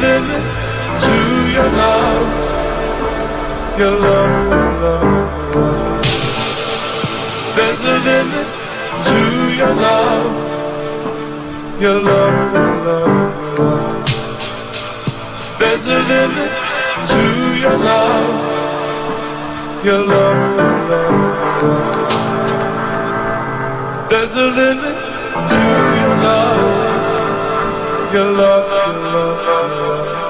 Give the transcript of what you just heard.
limit to your love, your love, love, love. There's a limit to your love, your love, love, love. There's a limit to your love, your love, love, love. There's a limit to your love love, your love, your love.